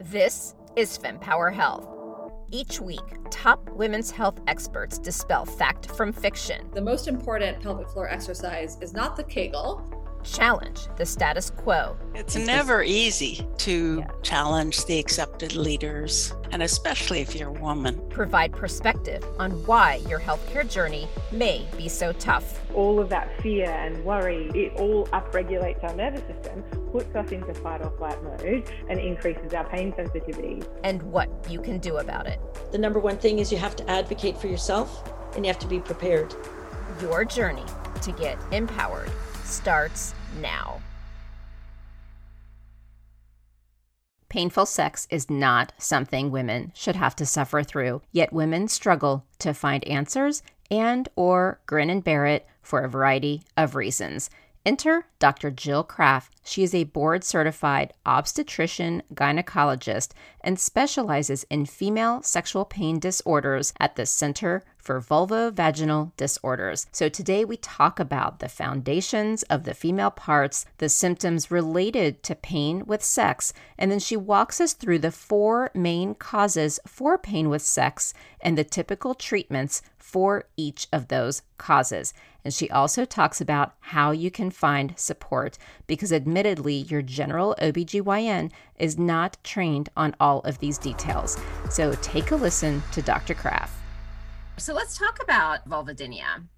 This is FemPower Health. Each week, top women's health experts dispel fact from fiction. The most important pelvic floor exercise is not the Kegel, challenge the status quo. It's never easy to yeah. challenge the accepted leaders, and especially if you're a woman. Provide perspective on why your healthcare journey may be so tough. All of that fear and worry, it all upregulates our nervous system, puts us into fight or flight mode, and increases our pain sensitivity. And what you can do about it. The number one thing is you have to advocate for yourself and you have to be prepared. Your journey to get empowered starts now. Painful sex is not something women should have to suffer through, yet women struggle to find answers and or grin and bear it for a variety of reasons. Enter Dr. Jill Kraft. She is a board certified obstetrician gynecologist and specializes in female sexual pain disorders at the Center for Vulvovaginal Disorders. So today we talk about the foundations of the female parts, the symptoms related to pain with sex, and then she walks us through the four main causes for pain with sex and the typical treatments for each of those causes. And she also talks about how you can find support because, admittedly, your general OBGYN is not trained on all of these details. So take a listen to Dr. Kraft. So let's talk about vulvodynia.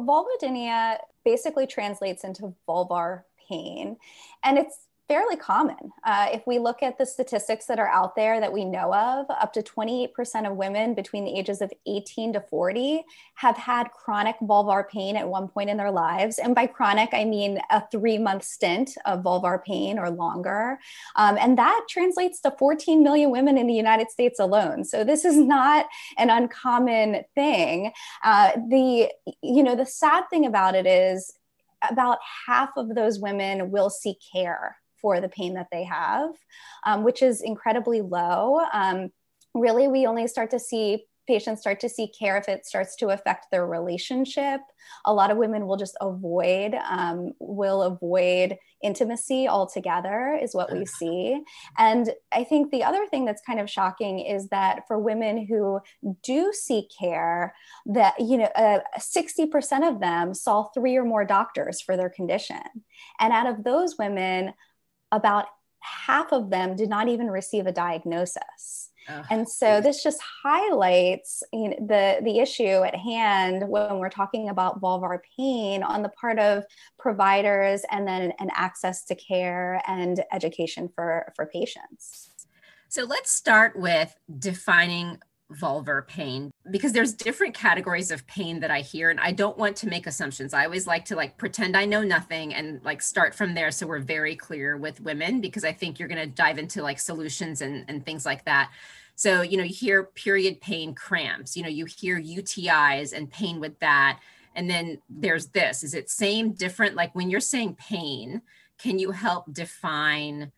Vulvodynia basically translates into vulvar pain, and it's fairly common. Uh, if we look at the statistics that are out there that we know of, up to 28% of women between the ages of 18 to 40 have had chronic vulvar pain at one point in their lives. And by chronic, I mean a three month stint of vulvar pain or longer. Um, and that translates to 14 million women in the United States alone. So this is not an uncommon thing. Uh, the, you know, the sad thing about it is about half of those women will seek care for the pain that they have, um, which is incredibly low. Um, really, we only start to see patients start to seek care if it starts to affect their relationship. A lot of women will just avoid, um, will avoid intimacy altogether, is what we see. And I think the other thing that's kind of shocking is that for women who do seek care, that you know, uh, 60% of them saw three or more doctors for their condition. And out of those women, about half of them did not even receive a diagnosis. and so this just highlights you know, the, the issue at hand when we're talking about vulvar pain on the part of providers and then an access to care and education for, for patients. So let's start with defining vulvar pain because there's different categories of pain that I hear and I don't want to make assumptions. I always like to like pretend I know nothing and like start from there so we're very clear with women because I think you're going to dive into like solutions and and things like that. So, you know, you hear period pain cramps, you know, you hear UTIs and pain with that. And then there's this. Is it same different like when you're saying pain, can you help define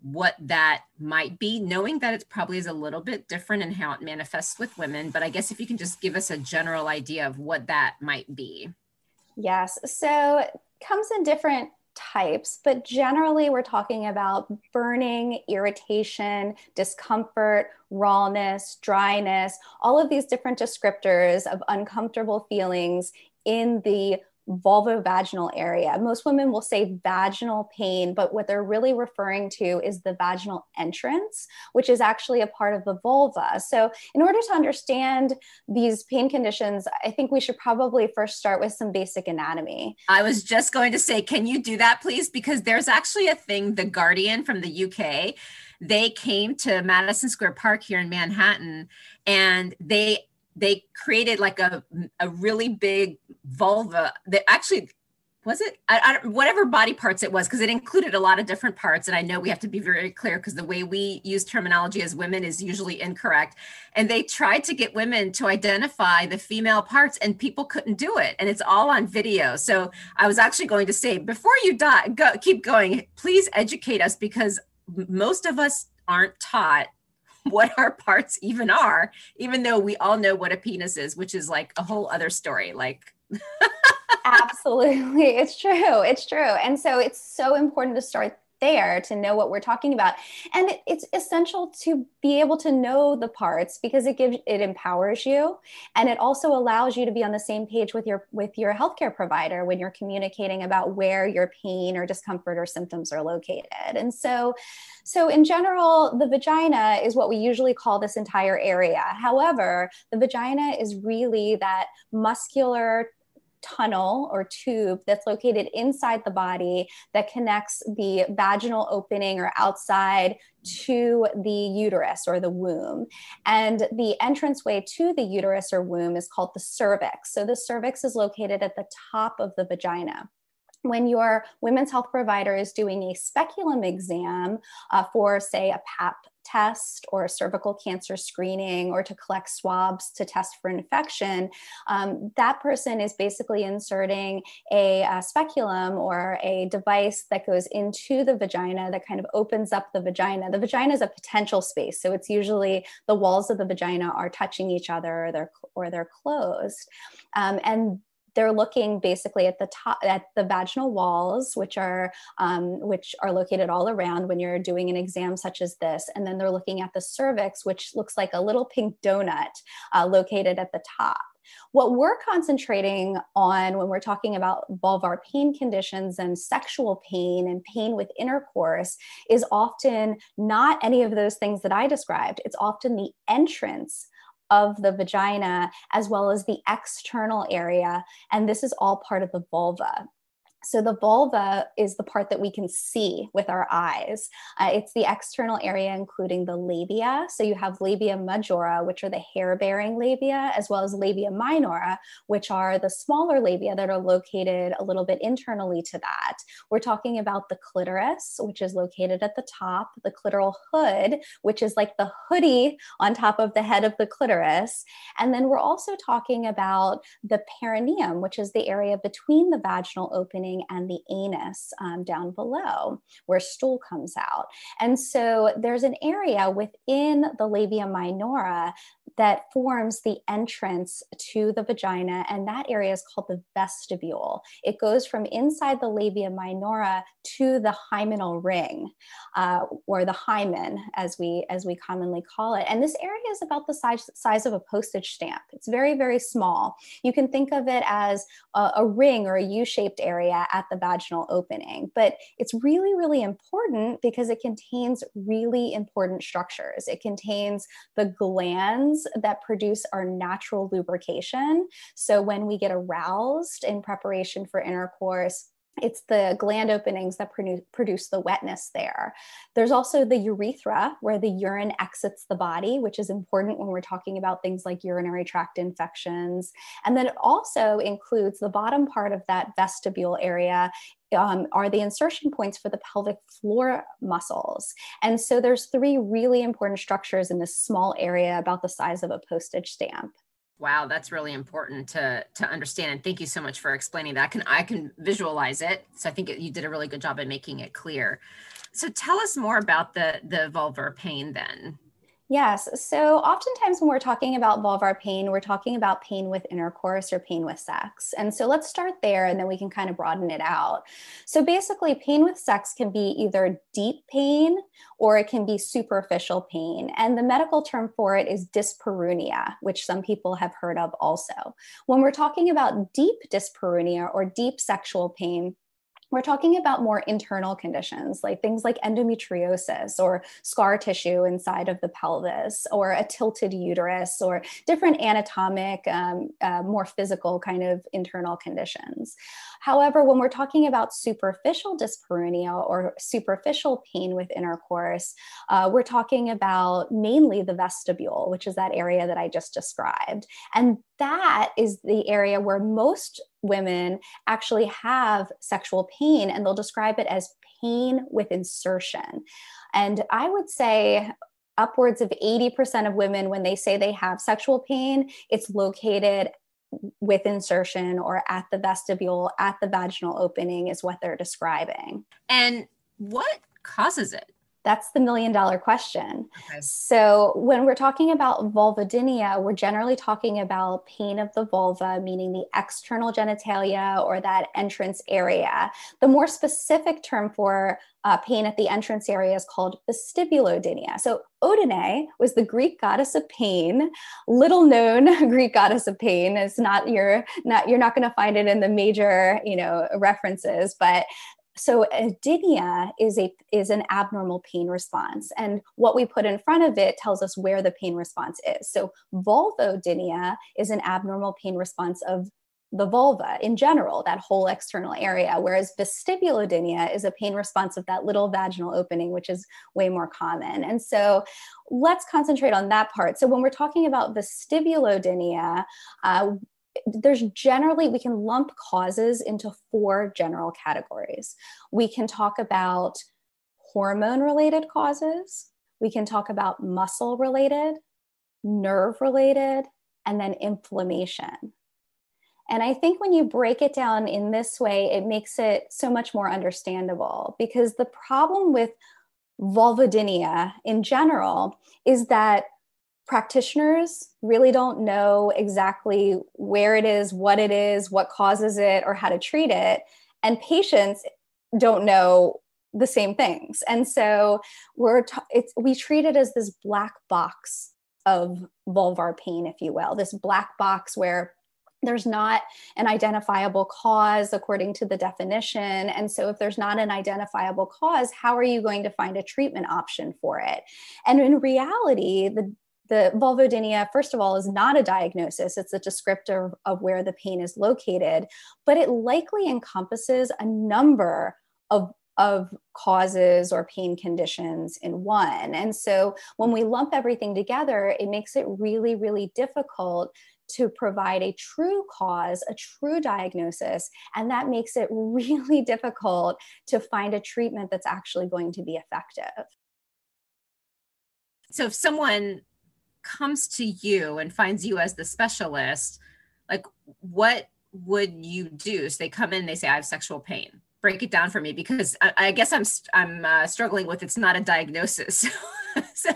what that might be, knowing that it probably is a little bit different in how it manifests with women. But I guess if you can just give us a general idea of what that might be. Yes. So it comes in different types, but generally we're talking about burning, irritation, discomfort, rawness, dryness, all of these different descriptors of uncomfortable feelings in the vulvovaginal area. Most women will say vaginal pain, but what they're really referring to is the vaginal entrance, which is actually a part of the vulva. So, in order to understand these pain conditions, I think we should probably first start with some basic anatomy. I was just going to say, can you do that, please? Because there's actually a thing, The Guardian from the UK. They came to Madison Square Park here in Manhattan and they they created like a, a really big vulva that actually was it I, I, whatever body parts it was because it included a lot of different parts. And i know we have to be very clear because the way we use terminology as women is usually incorrect. And they tried to get women to identify the female parts and people couldn't do it. And it's all on video. So i was actually going to say before you die go, keep going please educate us because most of us aren't taught what our parts even are, even though we all know what a penis is, which is like a whole other story. Like, absolutely, it's true. It's true. And so it's so important to start there to know what we're talking about. And it, it's essential to be able to know the parts because it gives it empowers you. And it also allows you to be on the same page with your with your healthcare provider when you're communicating about where your pain or discomfort or symptoms are located. And so so in general the vagina is what we usually call this entire area. However the vagina is really that muscular tunnel or tube that's located inside the body that connects the vaginal opening or outside to the uterus or the womb. And the entranceway to the uterus or womb is called the cervix. So the cervix is located at the top of the vagina when your women's health provider is doing a speculum exam uh, for, say, a PAP test or a cervical cancer screening or to collect swabs to test for infection, um, that person is basically inserting a, a, speculum or a device that goes into the vagina that kind of opens up the vagina. The vagina is a potential space, so it's usually the walls of the vagina are touching each other or they're or they're closed, um, and they're looking basically at the top at the vaginal walls which are um, which are located all around when you're doing an exam such as this and then they're looking at the cervix which looks like a little pink donut uh, located at the top what we're concentrating on when we're talking about vulvar pain conditions and sexual pain and pain with intercourse is often not any of those things that I described. It's often the entrance of the vagina as well as the external area. And this is all part of the vulva. So the vulva is the part that we can see with our eyes. Uh, it's the external area, including the labia. So you have labia majora, which are the hair-bearing labia, as well as labia minora, which are the smaller labia that are located a little bit internally to that. We're talking about the clitoris, which is located at the top, the clitoral hood, which is like the hoodie on top of the head of the clitoris. And then we're also talking about the perineum, which is the area between the vaginal opening and the anus um, down below where stool comes out. And so there's an area within the labia minora that forms the entrance to the vagina, and that area is called the vestibule. It goes from inside the labia minora to the hymenal ring, uh, or the hymen, as we as we commonly call it. And this area is about the size size of a postage stamp. It's very very small. You can think of it as a, a ring or a U-shaped area at the vaginal opening, but it's really really important because it contains really important structures. It contains the glands that produce our natural lubrication. So when we get aroused in preparation for intercourse, it's the gland openings that produce, the wetness there. There's also the urethra, where the urine exits the body, which is important when we're talking about things like urinary tract infections. And then it also includes the bottom part of that vestibule area um, are the insertion points for the pelvic floor muscles. And so there's three really important structures in this small area about the size of a postage stamp. Wow, that's really important to to understand. And thank you so much for explaining that. I can I can visualize it. So I think it, you did a really good job at making it clear. So tell us more about the the vulvar pain then. Yes. So oftentimes when we're talking about vulvar pain, we're talking about pain with intercourse or pain with sex. And so let's start there and then we can kind of broaden it out. So basically, pain with sex can be either deep pain or it can be superficial pain. And the medical term for it is dyspareunia, which some people have heard of also. When we're talking about deep dyspareunia or deep sexual pain, we're talking about more internal conditions like things like endometriosis or scar tissue inside of the pelvis or a tilted uterus or different anatomic um, uh, more physical kind of internal conditions however when we're talking about superficial dyspareunia or superficial pain with intercourse uh, we're talking about mainly the vestibule which is that area that i just described and that is the area where most women actually have sexual pain and they'll describe it as pain with insertion. And I would say upwards of 80% of women, when they say they have sexual pain, it's located with insertion or at the vestibule, at the vaginal opening, is what they're describing. And what causes it? That's the million dollar question. Okay. So, when we're talking about vulvodynia, we're generally talking about pain of the vulva, meaning the external genitalia or that entrance area. The more specific term for uh, pain at the entrance area is called vestibulodynia. So, Odyne was the Greek goddess of pain, little known Greek goddess of pain. It's not your not you're not going to find it in the major you know references, but so dynia is a is an abnormal pain response and what we put in front of it tells us where the pain response is. So vulvodynia is an abnormal pain response of the vulva in general that whole external area whereas vestibulodynia is a pain response of that little vaginal opening which is way more common. And so let's concentrate on that part. So when we're talking about vestibulodynia uh, there's generally we can lump causes into four general categories. We can talk about hormone related causes. We can talk about muscle related nerve related and then inflammation. And i think when you break it down in this way it makes it so much more understandable because the problem with vulvodynia in general is that practitioners really don't know exactly where it is, what it is, what causes it, or how to treat it. And patients don't know the same things. And so we're t- it's, we treat it as this black box of vulvar pain, if you will, this black box where there's not an identifiable cause according to the definition. And so, if there's not an identifiable cause, how are you going to find a treatment option for it? And in reality, the the vulvodynia, first of all, is not a diagnosis. It's a descriptor of where the pain is located, but it likely encompasses a number of of causes or pain conditions in one. And so when we lump everything together, it makes it really, really difficult to provide a true cause, a true diagnosis. And that makes it really difficult to find a treatment that's actually going to be effective. So if someone comes to you and finds you as the specialist, like what would you do? So they come in, they say, I have sexual pain. Break it down for me because I, I guess I'm I'm uh, struggling with it's not a diagnosis. so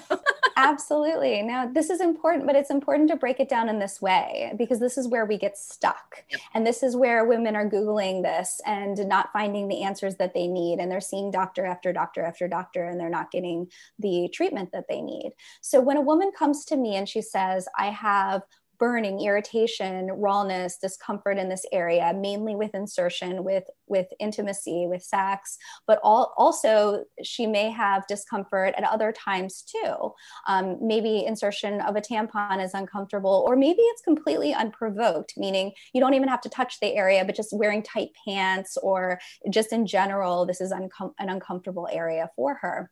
Absolutely. Now, this is important, but it's important to break it down in this way because this is where we get stuck. Yep. And this is where women are Googling this and not finding the answers that they need. And they're seeing doctor after doctor after doctor, and they're not getting the treatment that they need. So when a woman comes to me and she says, I have burning, irritation, rawness, discomfort in this area, mainly with insertion, with with intimacy, with sex, but all, also she may have discomfort at other times too. Um, maybe insertion of a tampon is uncomfortable, or maybe it's completely unprovoked, meaning you don't even have to touch the area, but just wearing tight pants or just in general, this is uncom- an uncomfortable area for her.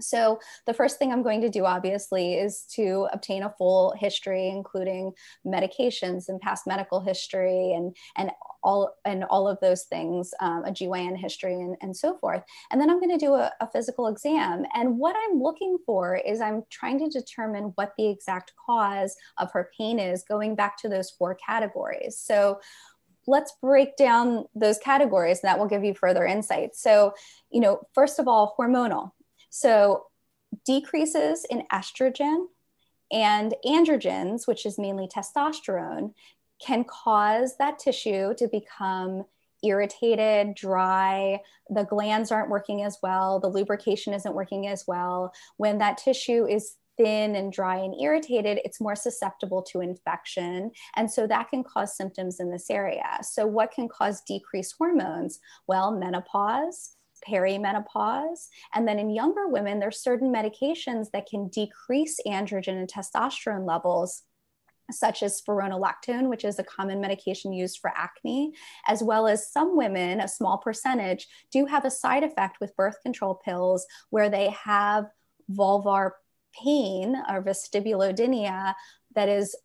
So, the first thing I'm going to do, obviously, is to obtain a full history, including medications and past medical history and, and all and all of those things, um, a GYN history and, and so forth. And then I'm going to do a, a physical exam. And what I'm looking for is I'm trying to determine what the exact cause of her pain is, going back to those four categories. So, let's break down those categories and that will give you further insight. So, you know, first of all, hormonal. So, decreases in estrogen and androgens, which is mainly testosterone, can cause that tissue to become irritated, dry, the glands aren't working as well, the lubrication isn't working as well. When that tissue is thin and dry and irritated, it's more susceptible to infection. And so that can cause symptoms in this area. So, what can cause decreased hormones? Well, menopause, perimenopause. And then in younger women, there's certain medications that can decrease androgen and testosterone levels such as spironolactone, which is a common medication used for acne, as well as some women, a small percentage, do have a side effect with birth control pills where they have vulvar pain or vestibulodynia that is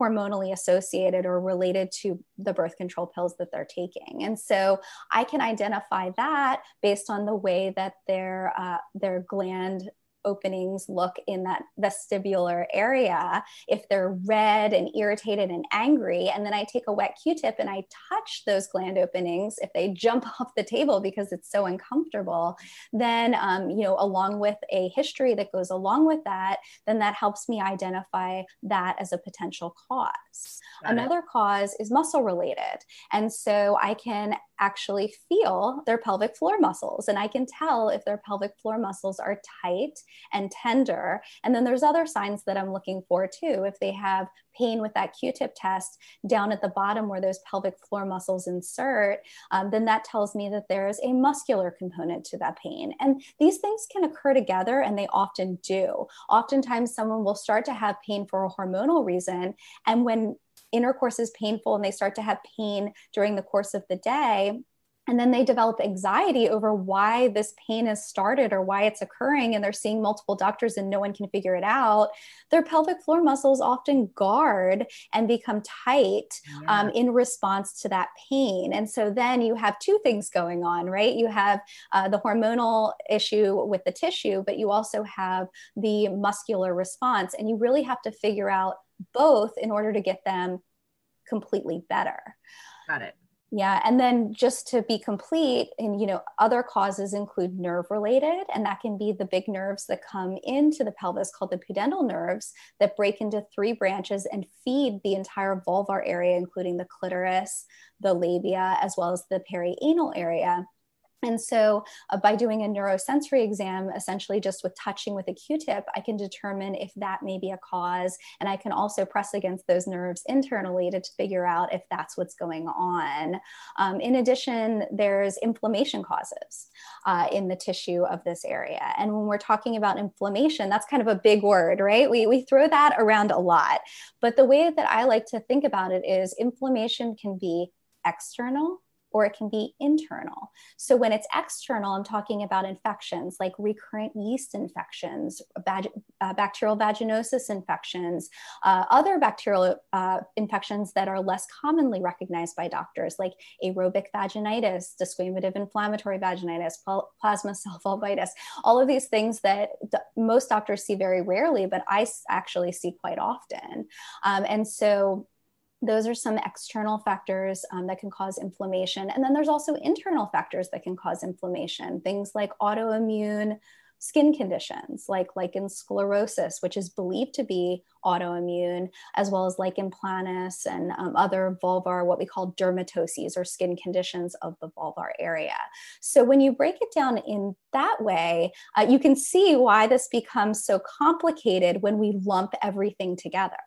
hormonally associated or related to the birth control pills that they're taking. And so I can identify that based on the way that their uh, their gland openings look in that vestibular area, if they're red and irritated and angry, and then I take a wet q tip and I touch those gland openings, if they jump off the table because it's so uncomfortable, then, um, you know, along with a history that goes along with that, then that helps me identify that as a potential cause. Got Another it. cause is muscle related. And so I can actually feel their pelvic floor muscles and I can tell if their pelvic floor muscles are tight and tender. And then there's other signs that I'm looking for too. If they have pain with that Q-tip test down at the bottom where those pelvic floor muscles insert, um, then that tells me that there is a muscular component to that pain. And these things can occur together and they often do. Oftentimes someone will start to have pain for a hormonal reason. And when intercourse is painful and they start to have pain during the course of the day and then they develop anxiety over why this pain has started or why it's occurring and they're seeing multiple doctors and no one can figure it out their pelvic floor muscles often guard and become tight yeah. um, in response to that pain and so then you have two things going on right you have uh, the hormonal issue with the tissue but you also have the muscular response and you really have to figure out both in order to get them completely better. Got it. Yeah, and then just to be complete, and you know, other causes include nerve related, and that can be the big nerves that come into the pelvis called the pudendal nerves that break into three branches and feed the entire vulvar area, including the clitoris, the labia, as well as the perianal area. And so, uh, by doing a neurosensory exam, essentially just with touching with a Q tip, I can determine if that may be a cause. And I can also press against those nerves internally to, to figure out if that's what's going on. Um, in addition, there's inflammation causes uh, in the tissue of this area. And when we're talking about inflammation, that's kind of a big word, right? We, we throw that around a lot. But the way that I like to think about it is inflammation can be external or it can be internal. So when it's external, I'm talking about infections like recurrent yeast infections, bag- uh, bacterial vaginosis infections, uh, other bacterial uh, infections that are less commonly recognized by doctors, like aerobic vaginitis, desquamative inflammatory vaginitis, pl- plasma cell vulvitis, all of these things that d- most doctors see very rarely, but I actually see quite often. Um, and so those are some external factors um, that can cause inflammation. And then there's also internal factors that can cause inflammation, things like autoimmune skin conditions like lichen sclerosus, which is believed to be autoimmune, as well as lichen planus and um, other vulvar, what we call dermatoses or skin conditions of the vulvar area. So when you break it down in that way, uh, you can see why this becomes so complicated when we lump everything together.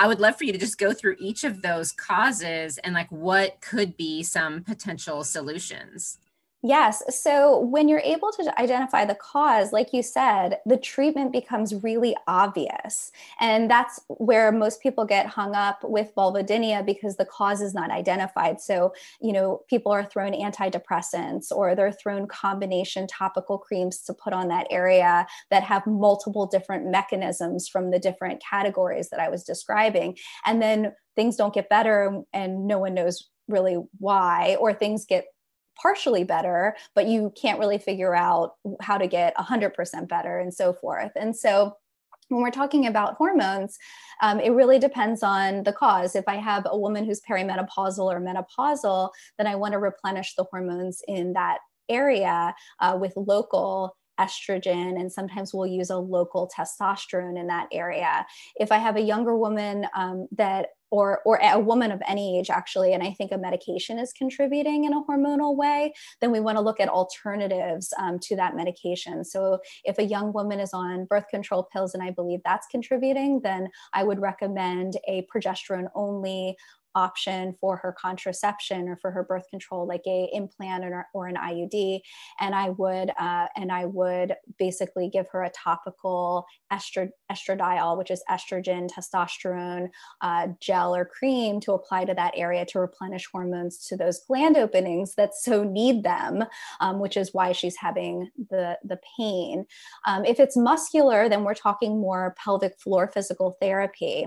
I would love for you to just go through each of those causes and like what could be some potential solutions. Yes. So when you're able to identify the cause, like you said, the treatment becomes really obvious. And that's where most people get hung up with vulvodynia because the cause is not identified. So, you know, people are thrown antidepressants or they're thrown combination topical creams to put on that area that have multiple different mechanisms from the different categories that I was describing. And then things don't get better and no one knows really why, or things get partially better, but you can't really figure out how to get 100% better and so forth. And so when we're talking about hormones, um, it really depends on the cause. If I have a woman who's perimenopausal or menopausal, then I want to replenish the hormones in that area uh, with local estrogen and sometimes we'll use a local testosterone in that area. If i have a younger woman um, that or or a woman of any age actually and i think a medication is contributing in a hormonal way then we want to look at alternatives um, to that medication. So if a young woman is on birth control pills and i believe that's contributing then i would recommend a progesterone only option for her contraception or for her birth control like a implant or, or an iud and i would uh, and i would basically give her a topical estro- estradiol which is estrogen testosterone uh, gel or cream to apply to that area to replenish hormones to those gland openings that so need them um, which is why she's having the the pain. Um, if it's muscular then we're talking more pelvic floor physical therapy.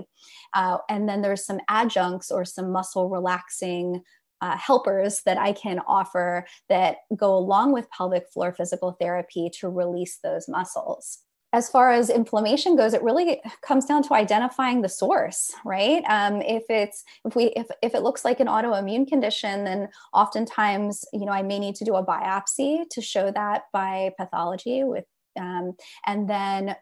Uh, and then there's some adjuncts or some muscle relaxing uh, helpers that I can offer that go along with pelvic floor physical therapy to release those muscles. as far as inflammation goes, it really comes down to identifying the source, right? Um, if it's if we if if it looks like an autoimmune condition, then oftentimes you know I may need to do a biopsy to show that by pathology with um, and then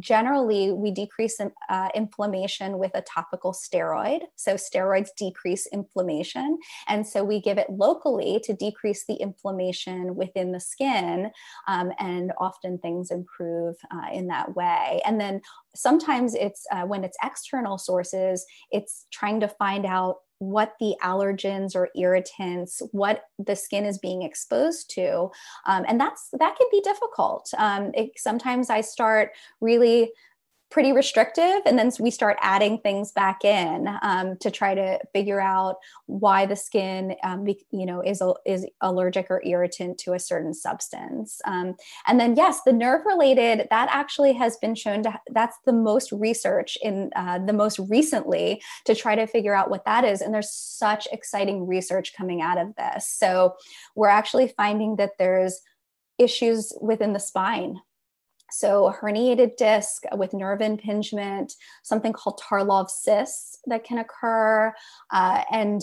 generally we decrease uh, inflammation with a topical steroid. So steroids decrease inflammation. And so we give it locally to decrease the inflammation within the skin um, and often things improve uh, in that way. And then sometimes it's uh, when it's external sources it's trying to find out what the allergens or irritants what the skin is being exposed to um, and that's that can be difficult. Um, it, sometimes i start really pretty restrictive. And then we start adding things back in um, to try to figure out why the skin um, you know is is allergic or irritant to a certain substance. Um, and then yes the nerve related that actually has been shown to that's the most research in uh, the most recently to try to figure out what that is. And there's such exciting research coming out of this. So we're actually finding that there's issues within the spine so, herniated disc with nerve impingement, something called Tarlov cysts that can occur, uh, and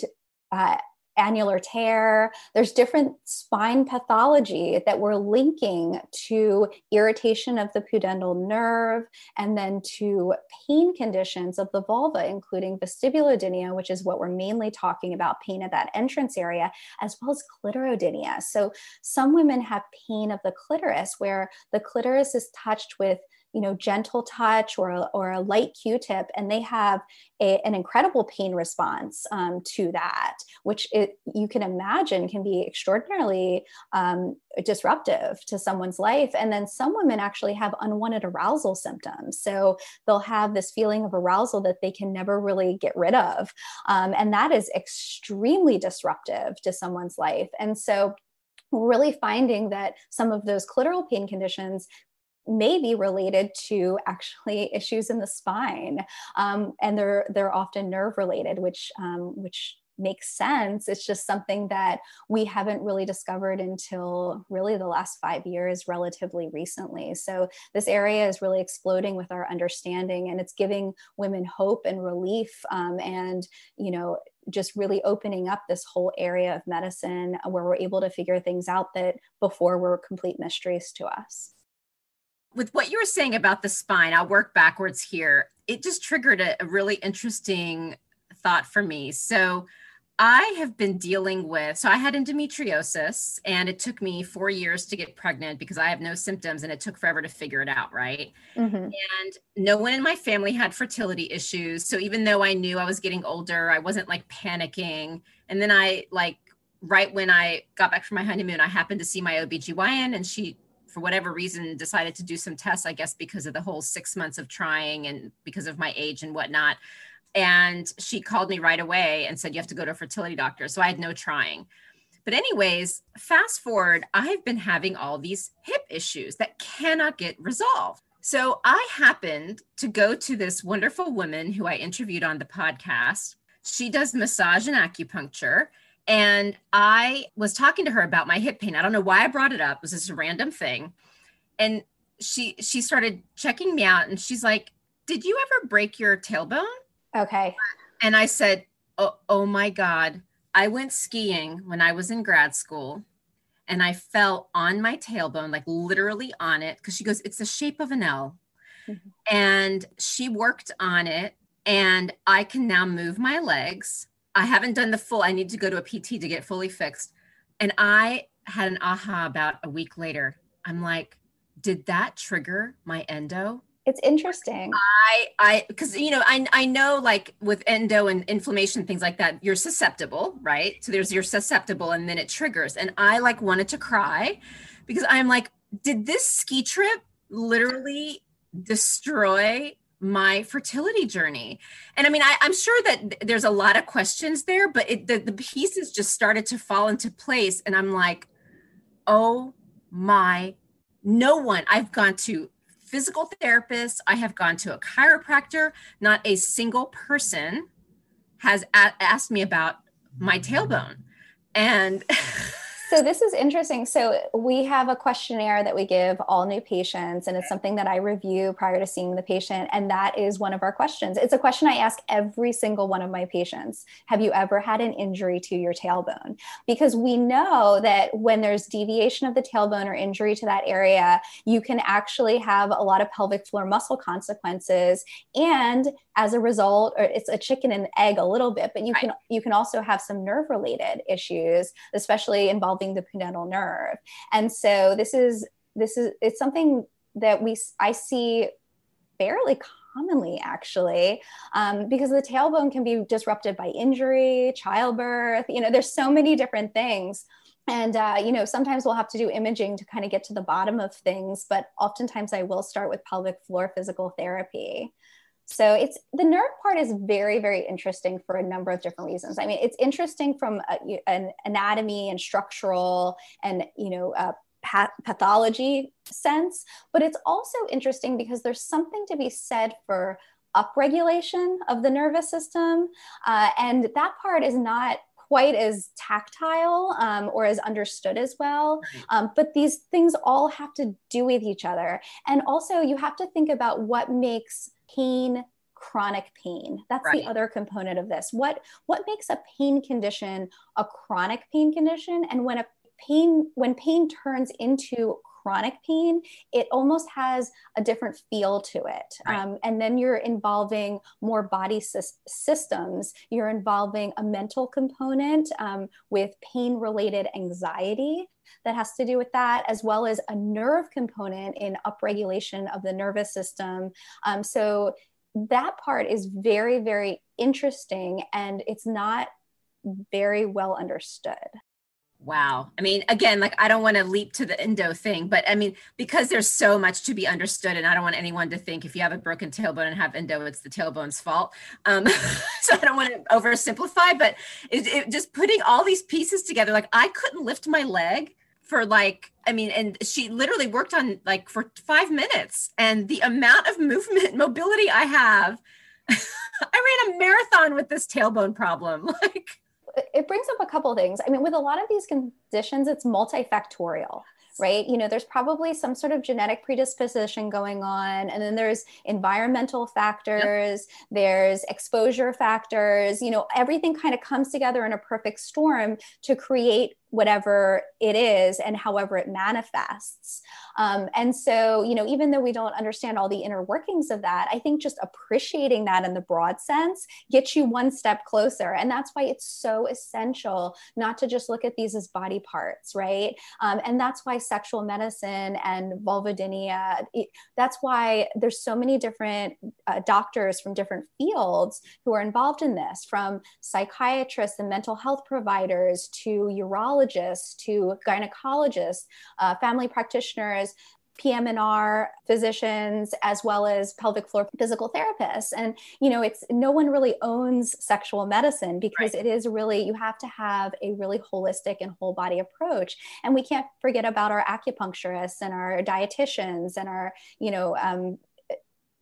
uh, annular tear. There's different spine pathology that we're linking to irritation of the pudendal nerve and then to pain conditions of the vulva, including vestibulodynia, which is what we're mainly talking about pain at that entrance area, as well as clitoridynia. So some women have pain of the clitoris where the clitoris is touched with you know gentle touch or a, or a light q-tip and they have a, an incredible pain response um, to that which it, you can imagine can be extraordinarily um, disruptive to someone's life. And then some women actually have unwanted arousal symptoms. So they'll have this feeling of arousal that they can never really get rid of um, and that is extremely disruptive to someone's life. And so really finding that some of those clitoral pain conditions may be related to actually issues in the spine, um, and they're they're often nerve related, which um, which makes sense. It's just something that we haven't really discovered until really the last five years, relatively recently. So, this area is really exploding with our understanding and it's giving women hope and relief um, and, you know, just really opening up this whole area of medicine where we're able to figure things out that before were complete mysteries to us with what you were saying about the spine, I'll work backwards here. It just triggered a, a really interesting thought for me. So, I have been dealing with, so I had endometriosis and it took me four years to get pregnant because I have no symptoms and it took forever to figure it out, right? Mm-hmm. And no one in my family had fertility issues. So even though I knew I was getting older, I wasn't like panicking. And then I, like, right when I got back from my honeymoon, I happened to see my OBGYN and she for whatever reason decided to do some tests i guess because of the whole six months of trying and because of my age and whatnot. And she called me right away and said you have to go to a fertility doctor. So i had no trying. But anyways fast forward i've been having all these hip issues that cannot get resolved. So i happened to go to this wonderful woman who i interviewed on the podcast. She does massage and acupuncture and I was talking to her about my hip pain. I don't know why I brought it up. It was just a random thing. And she she started checking me out and she's like, "Did you ever break your tailbone?" Okay. And I said, "Oh, oh my god. I went skiing when I was in grad school and I fell on my tailbone, like literally on it, because she goes, it's the shape of an L. Mm-hmm. And she worked on it, and I can now move my legs. I haven't done the full, I need to go to a PT to get fully fixed. And I had an aha about a week later. I'm like, did that trigger my endo? It's interesting. I I because you know I I know like with endo and inflammation things like that you're susceptible right so there's you're susceptible and then it triggers and I like wanted to cry because I'm like did this ski trip literally destroy my fertility journey. And i mean I, am sure that there's a lot of questions there but it, the, the pieces just started to fall into place and i'm like oh my no one. I've gone to physical therapists i have gone to a chiropractor not a single person has a- asked me about my tailbone. And So this is interesting. So we have a questionnaire that we give all new patients, and it's something that I review prior to seeing the patient. And that is one of our questions. It's a question I ask every single one of my patients. Have you ever had an injury to your tailbone? Because we know that when there's deviation of the tailbone or injury to that area, you can actually have a lot of pelvic floor muscle consequences. And as a result, or it's a chicken and egg a little bit, but you can you can also have some nerve related issues, especially involving involving the pudendal nerve. And so this is this is it's something that we I see fairly commonly actually um, because the tailbone can be disrupted by injury childbirth you know there's so many different things and uh, you know sometimes we'll have to do imaging to kind of get to the bottom of things but oftentimes i will start with pelvic floor physical therapy so it's the nerve part is very, very interesting for a number of different reasons. I mean, it's interesting from a, an anatomy and structural and you know uh, pathology sense, but it's also interesting because there's something to be said for upregulation of the nervous system, uh, and that part is not quite as tactile um, or as understood as well. Um, but these things all have to do with each other. And also, you have to think about what makes pain chronic pain. That's right. the other component of this. What what makes a pain condition a chronic pain condition? And when a pain when pain turns into chronic pain it almost has a different feel to it right. um, and then you're involving more body sy- systems you're involving a mental component um, with pain related anxiety that has to do with that, as well as a nerve component in upregulation of the nervous system. Um, so that part is very, very interesting and it's not very well understood. Wow. I mean, again, like I don't want to leap to the endo thing, but I mean, because there's so much to be understood, and I don't want anyone to think if you have a broken tailbone and have endo, it's the tailbone's fault. Um, so I don't want to oversimplify, but it, it, just putting all these pieces together, like I couldn't lift my leg for like i mean and she literally worked on like for five minutes and the amount of movement mobility i have i ran a marathon with this tailbone problem like it brings up a couple things i mean with a lot of these conditions it's multifactorial right? You know, there's probably some sort of genetic predisposition going on. And then there's environmental factors, yep. there's exposure factors, you know, everything kind of comes together in a perfect storm to create whatever it is and however it manifests. Um, and so, you know, even though we don't understand all the inner workings of that, I think just appreciating that in the broad sense gets you one step closer. And that's why it's so essential not to just look at these as body parts, right? Um, and that's why sexual medicine and vulvodynia, that's why there's so many different uh, doctors from different fields who are involved in this, from psychiatrists and mental health providers to urologists to gynecologists, uh, family practitioners, PM&R physicians as well as pelvic floor physical therapists and you know it's no one really owns sexual medicine because right. it is really you have to have a really holistic and whole body approach and we can't forget about our acupuncturists and our dietitians and our you know um,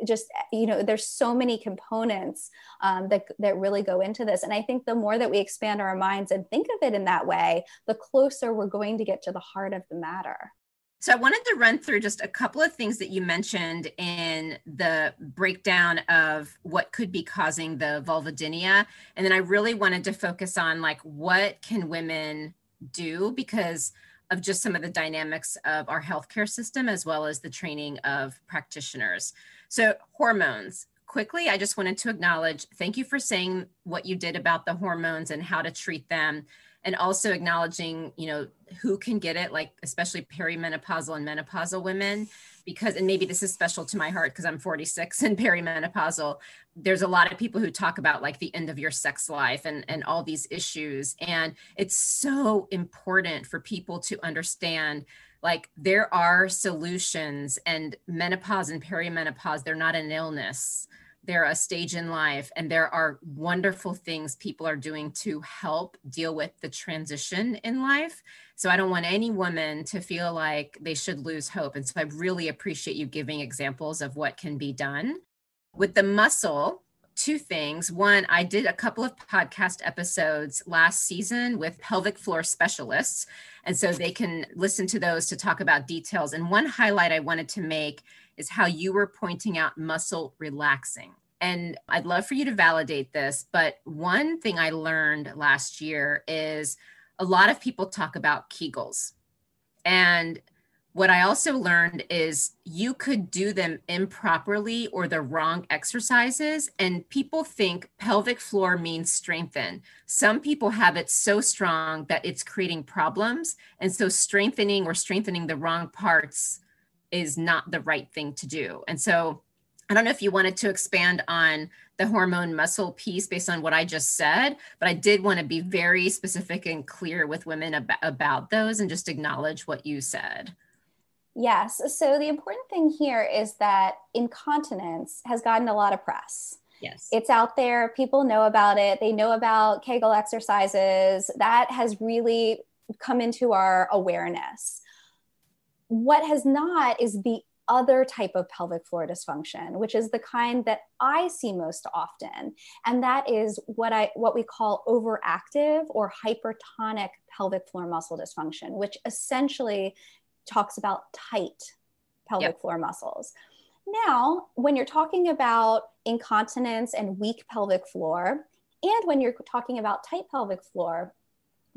just you know there's so many components um, that that really go into this and i think the more that we expand our minds and think of it in that way the closer we're going to get to the heart of the matter so I wanted to run through just a couple of things that you mentioned in the breakdown of what could be causing the vulvodynia. And then I really wanted to focus on like what can women do because of just some of the dynamics of our healthcare system as well as the training of practitioners. So, hormones. Quickly, I just wanted to acknowledge thank you for saying what you did about the hormones and how to treat them and also acknowledging you know who can get it like especially perimenopausal and menopausal women because and maybe this is special to my heart because i'm 46 and perimenopausal there's a lot of people who talk about like the end of your sex life and and all these issues and it's so important for people to understand like there are solutions and menopause and perimenopause they're not an illness. They're a stage in life and there are wonderful things people are doing to help deal with the transition in life. So i don't want any woman to feel like they should lose hope and so i really appreciate you giving examples of what can be done. With the muscle two things. One, I did a couple of podcast episodes last season with pelvic floor specialists. And so they can listen to those to talk about details. And one highlight I wanted to make is how you were pointing out muscle relaxing. And I'd love for you to validate this. But one thing I learned last year is a lot of people talk about Kegels. And what I also learned is you could do them improperly or the wrong exercises, and people think pelvic floor means strengthen. Some people have it so strong that it's creating problems. And so, strengthening or strengthening the wrong parts is not the right thing to do. And so, I don't know if you wanted to expand on the hormone muscle piece based on what I just said, but I did want to be very specific and clear with women about, about those and just acknowledge what you said. Yes. So the important thing here is that incontinence has gotten a lot of press. Yes. It's out there. People know about it. They know about Kegel exercises. That has really come into our awareness. What has not is the other type of pelvic floor dysfunction which is the kind that i see most often and that is what i what we call overactive or hypertonic pelvic floor muscle dysfunction which essentially talks about tight pelvic yep. floor muscles. Now, when you're talking about incontinence and weak pelvic floor, and when you're talking about tight pelvic floor,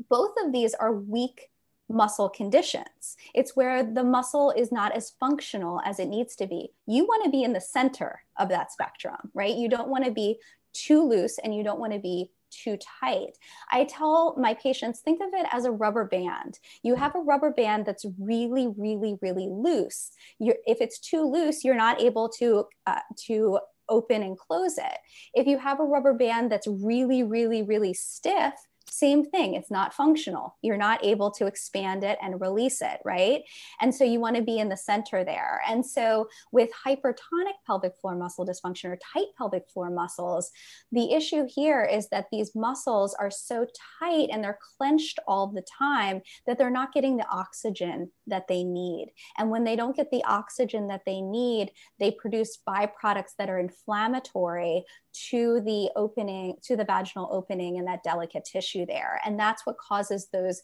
both of these are weak muscle conditions. It's where the muscle is not as functional as it needs to be. You want to be in the center of that spectrum, right? You don't want to be too loose and you don't want to be too tight. I tell my patients think of it as a rubber band. You have a rubber band that's really, really, really loose. You're, if it's too loose, you're not able to uh, to open and close it. If you have a rubber band that's really, really, really stiff, same thing. It's not functional. You're not able to expand it and release it right? And so you want to be in the center there. And so with hypertonic pelvic floor muscle dysfunction or tight pelvic floor muscles the issue here is that these muscles are so tight and they're clenched all the time that they're not getting the oxygen that they need. And when they don't get the oxygen that they need they produce byproducts that are inflammatory to the opening to the vaginal opening and that delicate tissue there and that's what causes those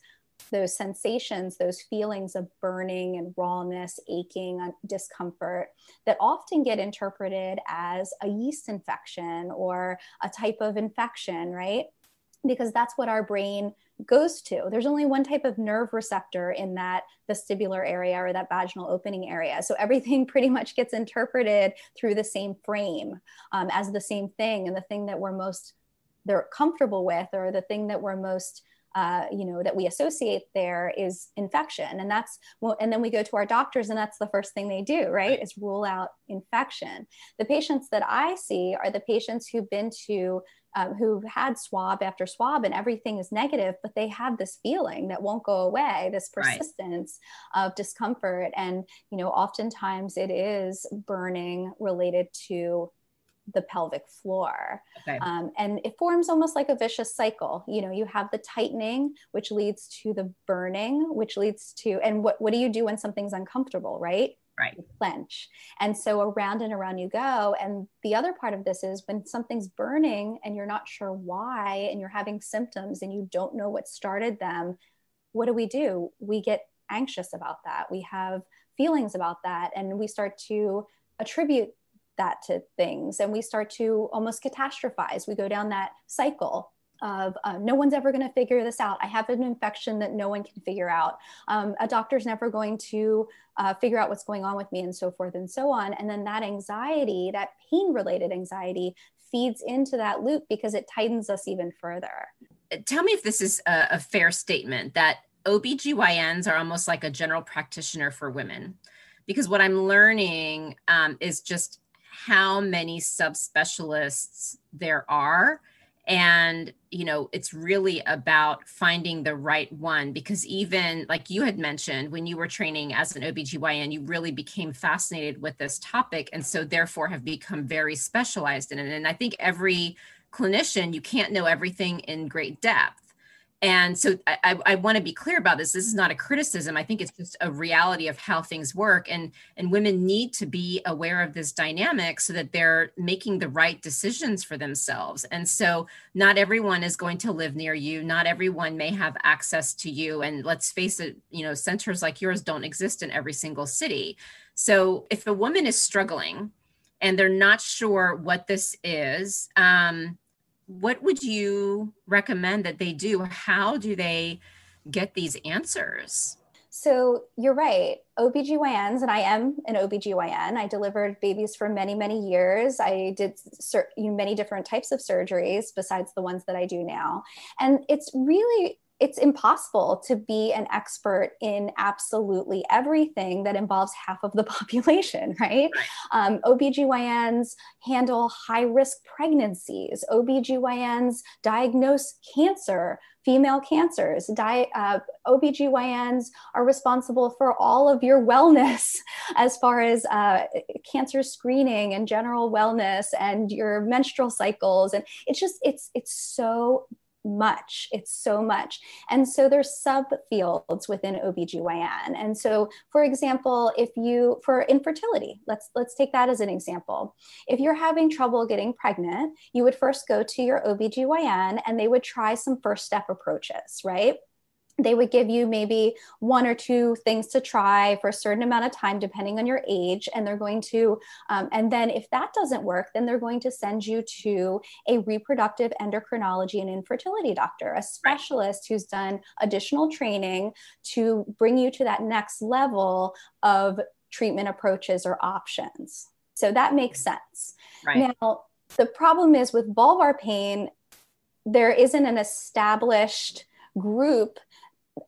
those sensations those feelings of burning and rawness aching discomfort that often get interpreted as a yeast infection or a type of infection right because that's what our brain goes to. There's only one type of nerve receptor in that vestibular area or that vaginal opening area. So everything pretty much gets interpreted through the same frame um, as the same thing. And the thing that we're most they're comfortable with or the thing that we're most uh, you know that we associate there is infection. And that's well and then we go to our doctors and that's the first thing they do right? Is rule out infection. The patients that i see are the patients who've been to um, who've had swab after swab and everything is negative but they have this feeling that won't go away this persistence right. of discomfort. And you know oftentimes it is burning related to the pelvic floor. Okay. Um, and it forms almost like a vicious cycle. You know, you have the tightening, which leads to the burning, which leads to, and what, what do you do when something's uncomfortable, right? Right. You clench. And so around and around you go. And the other part of this is when something's burning and you're not sure why, and you're having symptoms and you don't know what started them, what do we do? We get anxious about that. We have feelings about that. And we start to attribute that to things and we start to almost catastrophize we go down that cycle of uh, no one's ever going to figure this out. I have an infection that no one can figure out. Um, a doctor's never going to uh, figure out what's going on with me, and so forth and so on. And then that anxiety, that pain related anxiety, feeds into that loop because it tightens us even further. Tell me if this is a, a fair statement that OBGYNs are almost like a general practitioner for women. Because what I'm learning um, is just how many subspecialists there are. And you know it's really about finding the right one because even like you had mentioned when you were training as an OBGYN you really became fascinated with this topic and so therefore have become very specialized in it. And I think every clinician you can't know everything in great depth and so I, I want to be clear about this. This is not a criticism. I think it's just a reality of how things work. And, and women need to be aware of this dynamic so that they're making the right decisions for themselves. And so not everyone is going to live near you. Not everyone may have access to you. And let's face it, you know, centers like yours don't exist in every single city. So if a woman is struggling and they're not sure what this is, um, what would you recommend that they do? How do they get these answers? So you're right. OBGYNs, and I am an OBGYN. I delivered babies for many, many years. I did many different types of surgeries besides the ones that I do now. And it's really it's impossible to be an expert in absolutely everything that involves half of the population, right? Um, OBGYNs handle high risk pregnancies, OBGYNs diagnose cancer, female cancers. Di- uh, OBGYNs are responsible for all of your wellness as far as uh, cancer screening and general wellness and your menstrual cycles. And it's just, it's, it's so much. It's so much. And so there's subfields within OBGYN. And so for example, if you for infertility, let's let's take that as an example. If you're having trouble getting pregnant, you would first go to your OBGYN and they would try some first step approaches, right? They would give you maybe one or two things to try for a certain amount of time depending on your age and they're going to um, and then if that doesn't work then they're going to send you to a reproductive endocrinology and infertility doctor a specialist who's done additional training to bring you to that next level of treatment approaches or options. So that makes sense. Right. now the problem is with vulvar pain there isn't an established group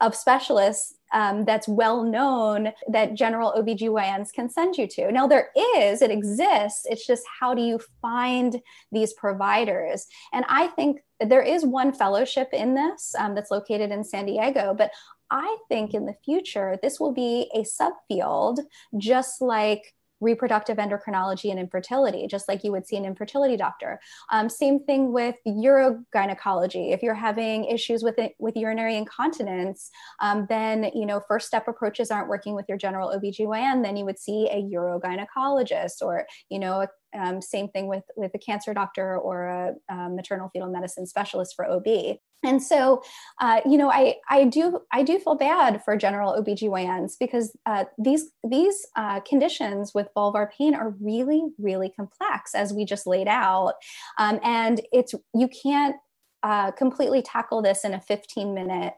of specialists um, that's well known that general OBGYNs can send you to. Now, there is, it exists. It's just how do you find these providers? And I think there is one fellowship in this um, that's located in San Diego, but I think in the future, this will be a subfield, just like reproductive endocrinology and infertility, just like you would see an infertility doctor. Um, same thing with urogynecology. If you're having issues with it, with urinary incontinence, um, then you know first step approaches aren't working with your general OBGYN, then you would see a urogynecologist or you know a um, same thing with with a cancer doctor or a um, maternal fetal medicine specialist for OB. And so, uh, you know, I I do I do feel bad for general OBGYNs because uh, these these uh, conditions with vulvar pain are really really complex, as we just laid out, um, and it's you can't uh, completely tackle this in a 15 minute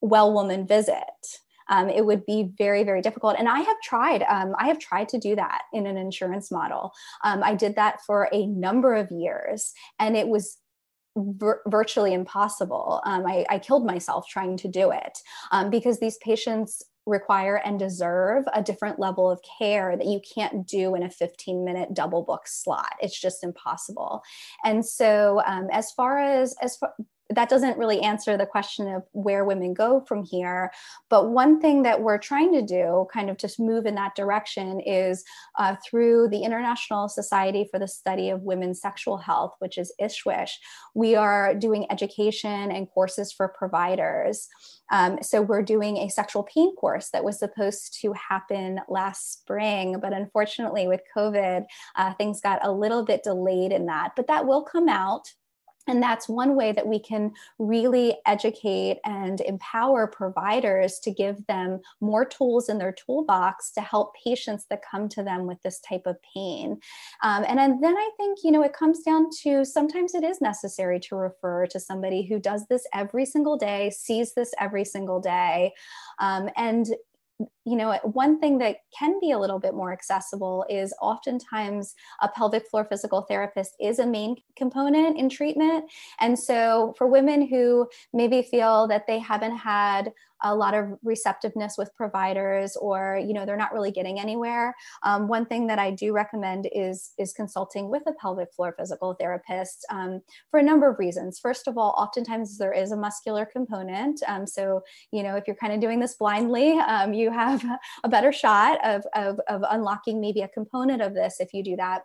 well woman visit um, it would be very very difficult and i have tried um, i have tried to do that in an insurance model um, i did that for a number of years and it was Vir- virtually impossible. Um, I, I, killed myself trying to do it um, because these patients require and deserve a different level of care that you can't do in a 15 minute double book slot. It's just impossible. And so, um, as far as as far, that doesn't really answer the question of where women go from here. But one thing that we're trying to do, kind of just move in that direction, is uh, through the International Society for the Study of Women's Sexual Health, which is ISSWSH, we are doing education and courses for providers. Um, so we're doing a sexual pain course that was supposed to happen last spring, but unfortunately with COVID, uh, things got a little bit delayed in that. But that will come out and that's one way that we can really educate and empower providers to give them more tools in their toolbox to help patients that come to them with this type of pain. Um, and, and then I think, you know, it comes down to sometimes it is necessary to refer to somebody who does this every single day, sees this every single day. Um, and you know, one thing that can be a little bit more accessible is oftentimes a pelvic floor physical therapist is a main component in treatment. And so for women who maybe feel that they haven't had a lot of receptiveness with providers or you know they're not really getting anywhere. Um, one thing that i do recommend is is consulting with a pelvic floor physical therapist um, for a number of reasons. First of all oftentimes there is a muscular component um, so you know if you're kind of doing this blindly um, you have a better shot of, of, of unlocking maybe a component of this if you do that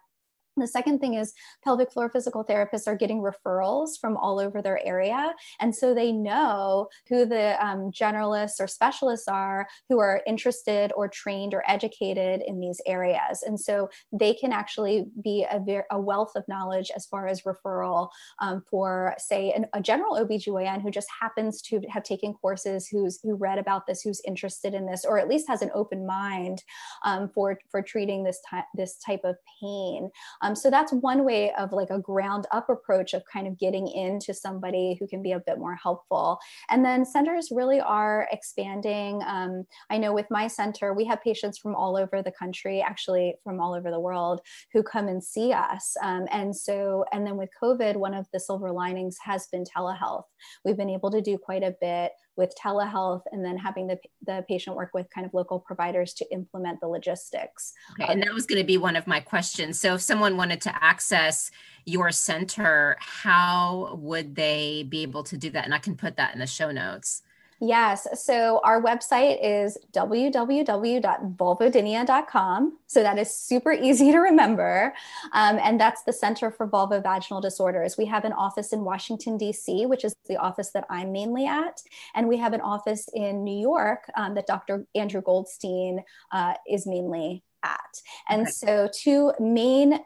The second thing is pelvic floor physical therapists are getting referrals from all over their area. And so they know who the um, generalists or specialists are who are interested or trained or educated in these areas. And so they can actually be a, ver- a wealth of knowledge as far as referral um, for, say, an, a general OBGYN who just happens to have taken courses, who's who read about this, who's interested in this, or at least has an open mind um, for, for treating this, ty- this type of pain. Um, so that's one way of like a ground up approach of kind of getting into somebody who can be a bit more helpful. And then centers really are expanding. Um, I know with my center, we have patients from all over the country, actually from all over the world, who come and see us. Um, and so, and then with COVID, one of the silver linings has been telehealth. We've been able to do quite a bit with telehealth and then having the, the patient work with kind of local providers to implement the logistics. Okay, and that was going to be one of my questions. So if someone wanted to access your center, how would they be able to do that? And I can put that in the show notes. Yes. So our website is www.vulvodynia.com. So that is super easy to remember. Um, and that's the Center for Vulvovaginal Disorders. We have an office in Washington, D.C., which is the office that I'm mainly at. And we have an office in New York um, that Dr. Andrew Goldstein uh, is mainly at. And okay. so, two main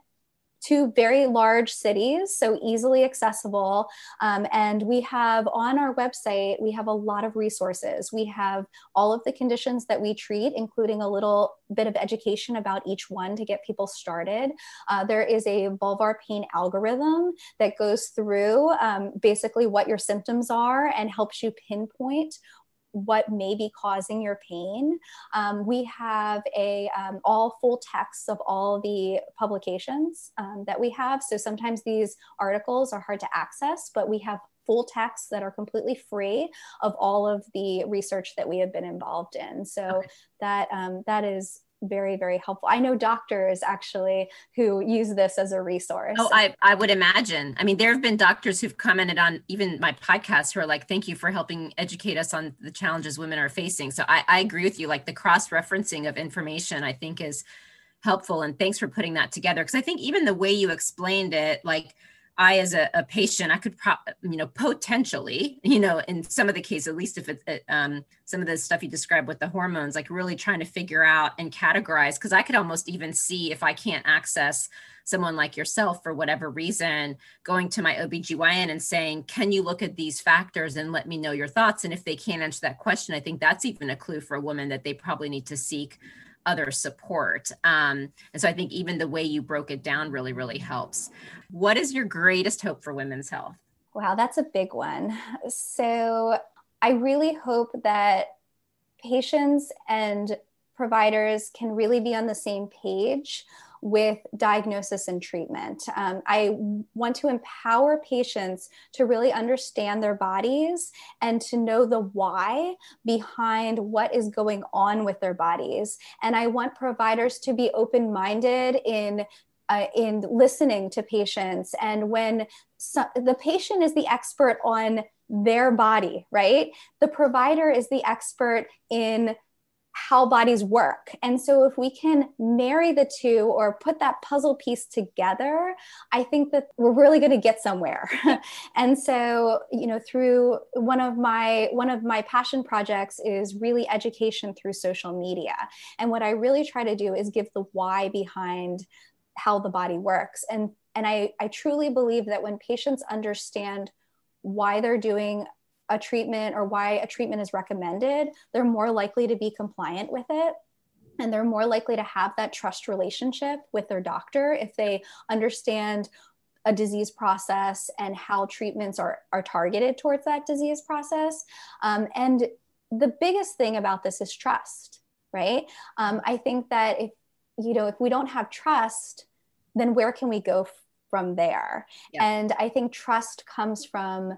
two very large cities, so easily accessible. Um, and we have on our website, we have a lot of resources. We have all of the conditions that we treat, including a little bit of education about each one to get people started. Uh, there is a vulvar pain algorithm that goes through um, basically what your symptoms are and helps you pinpoint what may be causing your pain. Um, we have a um, all full texts of all the publications um, that we have. So sometimes these articles are hard to access, but we have full texts that are completely free of all of the research that we have been involved in. So okay. that um, that is very very helpful. I know doctors actually who use this as a resource. Oh i i would imagine. I mean there have been doctors who've commented on even my podcast who are like thank you for helping educate us on the challenges women are facing. So i, I agree with you. Like the cross referencing of information i think is helpful and thanks for putting that together. Because i think even the way you explained it like I, as a, a patient, I could, pro- you know, potentially, you know, in some of the cases, at least if it's um, some of the stuff you described with the hormones, like really trying to figure out and categorize, because I could almost even see if I can't access someone like yourself for whatever reason, going to my OBGYN and saying, Can you look at these factors and let me know your thoughts? And if they can't answer that question, I think that's even a clue for a woman that they probably need to seek other support. Um, and so I think even the way you broke it down really, really helps. What is your greatest hope for women's health? Wow, that's a big one. So I really hope that patients and providers can really be on the same page with diagnosis and treatment. Um, I want to empower patients to really understand their bodies and to know the why behind what is going on with their bodies. And I want providers to be open minded in uh, in listening to patients and when so, the patient is the expert on their body right the provider is the expert in how bodies work. And so, if we can marry the two or put that puzzle piece together, I think that we're really going to get somewhere. and so, you know, through one of my one of my passion projects is really education through social media. And what I really try to do is give the why behind how the body works. And and I, I truly believe that when patients understand why they're doing a treatment or why a treatment is recommended, they're more likely to be compliant with it. And they're more likely to have that trust relationship with their doctor if they understand a disease process and how treatments are, are targeted towards that disease process. Um, and the biggest thing about this is trust, right? Um, I think that if, you know, if we don't have trust, then where can we go from there? Yeah. And I think trust comes from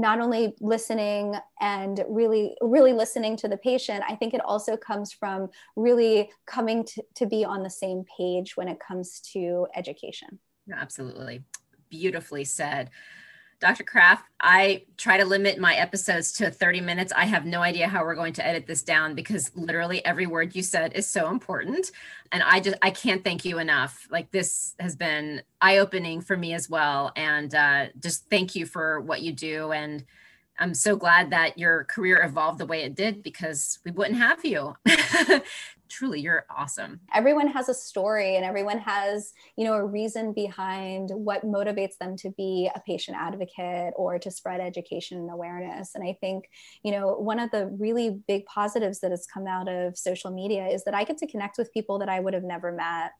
not only listening and really really listening to the patient i think it also comes from really coming to, to be on the same page when it comes to education. Absolutely. Beautifully said Dr. Krapf, I try to limit my episodes to 30 minutes. I have no idea how we're going to edit this down because literally every word you said is so important. And I just, I can't thank you enough. Like this has been eye opening for me as well. And uh, just thank you for what you do. And I'm so glad that your career evolved the way it did because we wouldn't have you. Truly, you're awesome. Everyone has a story and everyone has, you know, a reason behind what motivates them to be a patient advocate or to spread education and awareness. And I think, you know, one of the really big positives that has come out of social media is that I get to connect with people that I would have never met